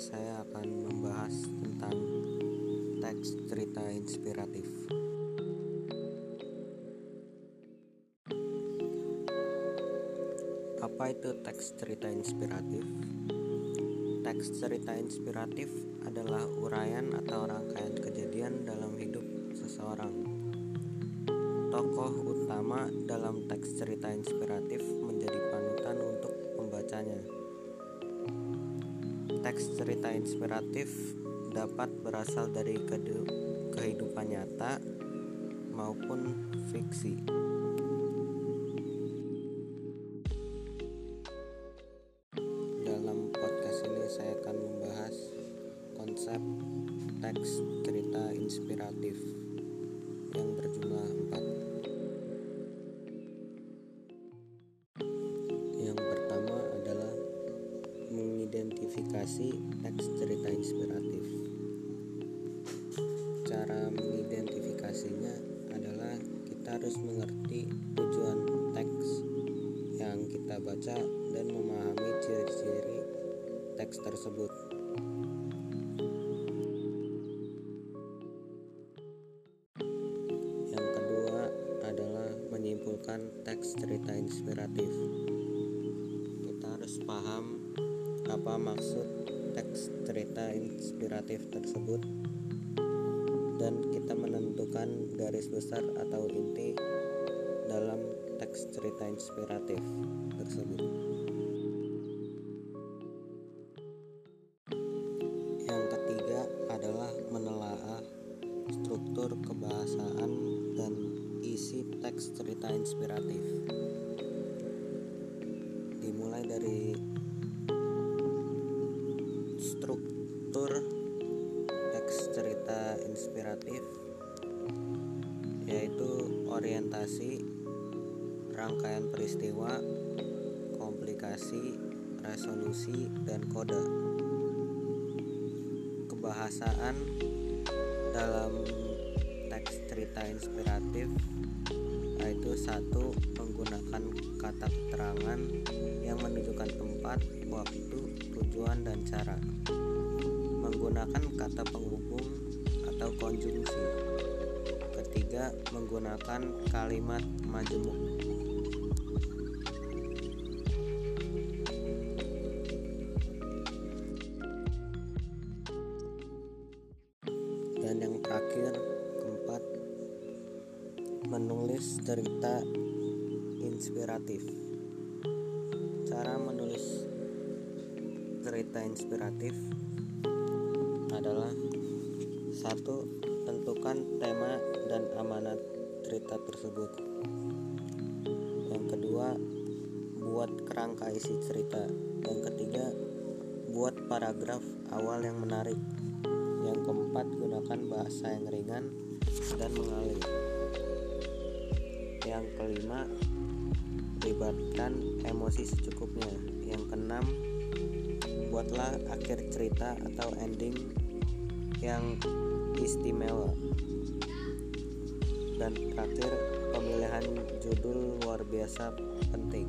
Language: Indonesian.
saya akan membahas tentang teks cerita inspiratif. Apa itu teks cerita inspiratif? Teks cerita inspiratif adalah uraian atau rangkaian kejadian dalam hidup seseorang. Tokoh utama dalam teks cerita inspiratif Teks cerita inspiratif dapat berasal dari kehidupan nyata maupun fiksi. Dalam podcast ini saya akan membahas konsep teks cerita inspiratif yang berjumlah 4. Mengidentifikasi teks cerita inspiratif. Cara mengidentifikasinya adalah kita harus mengerti tujuan teks yang kita baca dan memahami ciri-ciri teks tersebut. Yang kedua adalah menyimpulkan teks cerita inspiratif. Kita harus paham apa maksud teks cerita inspiratif tersebut dan kita menentukan garis besar atau inti dalam teks cerita inspiratif tersebut. Yang ketiga adalah menelaah struktur kebahasaan dan isi teks cerita inspiratif. Orientasi rangkaian peristiwa, komplikasi, resolusi, dan kode. Kebahasaan dalam teks cerita inspiratif yaitu satu menggunakan kata keterangan yang menunjukkan tempat, waktu, tujuan, dan cara. Menggunakan kata penghubung atau konjungsi. Ketiga, menggunakan kalimat majemuk. Dan yang terakhir, keempat, menulis cerita inspiratif. Cara menulis cerita inspiratif adalah satu tentukan tema dan amanat cerita tersebut. Yang kedua, buat kerangka isi cerita. Yang ketiga, buat paragraf awal yang menarik. Yang keempat, gunakan bahasa yang ringan dan mengalir. Yang kelima, libatkan emosi secukupnya. Yang keenam, buatlah akhir cerita atau ending yang istimewa. Dan terakhir, pemilihan judul luar biasa penting.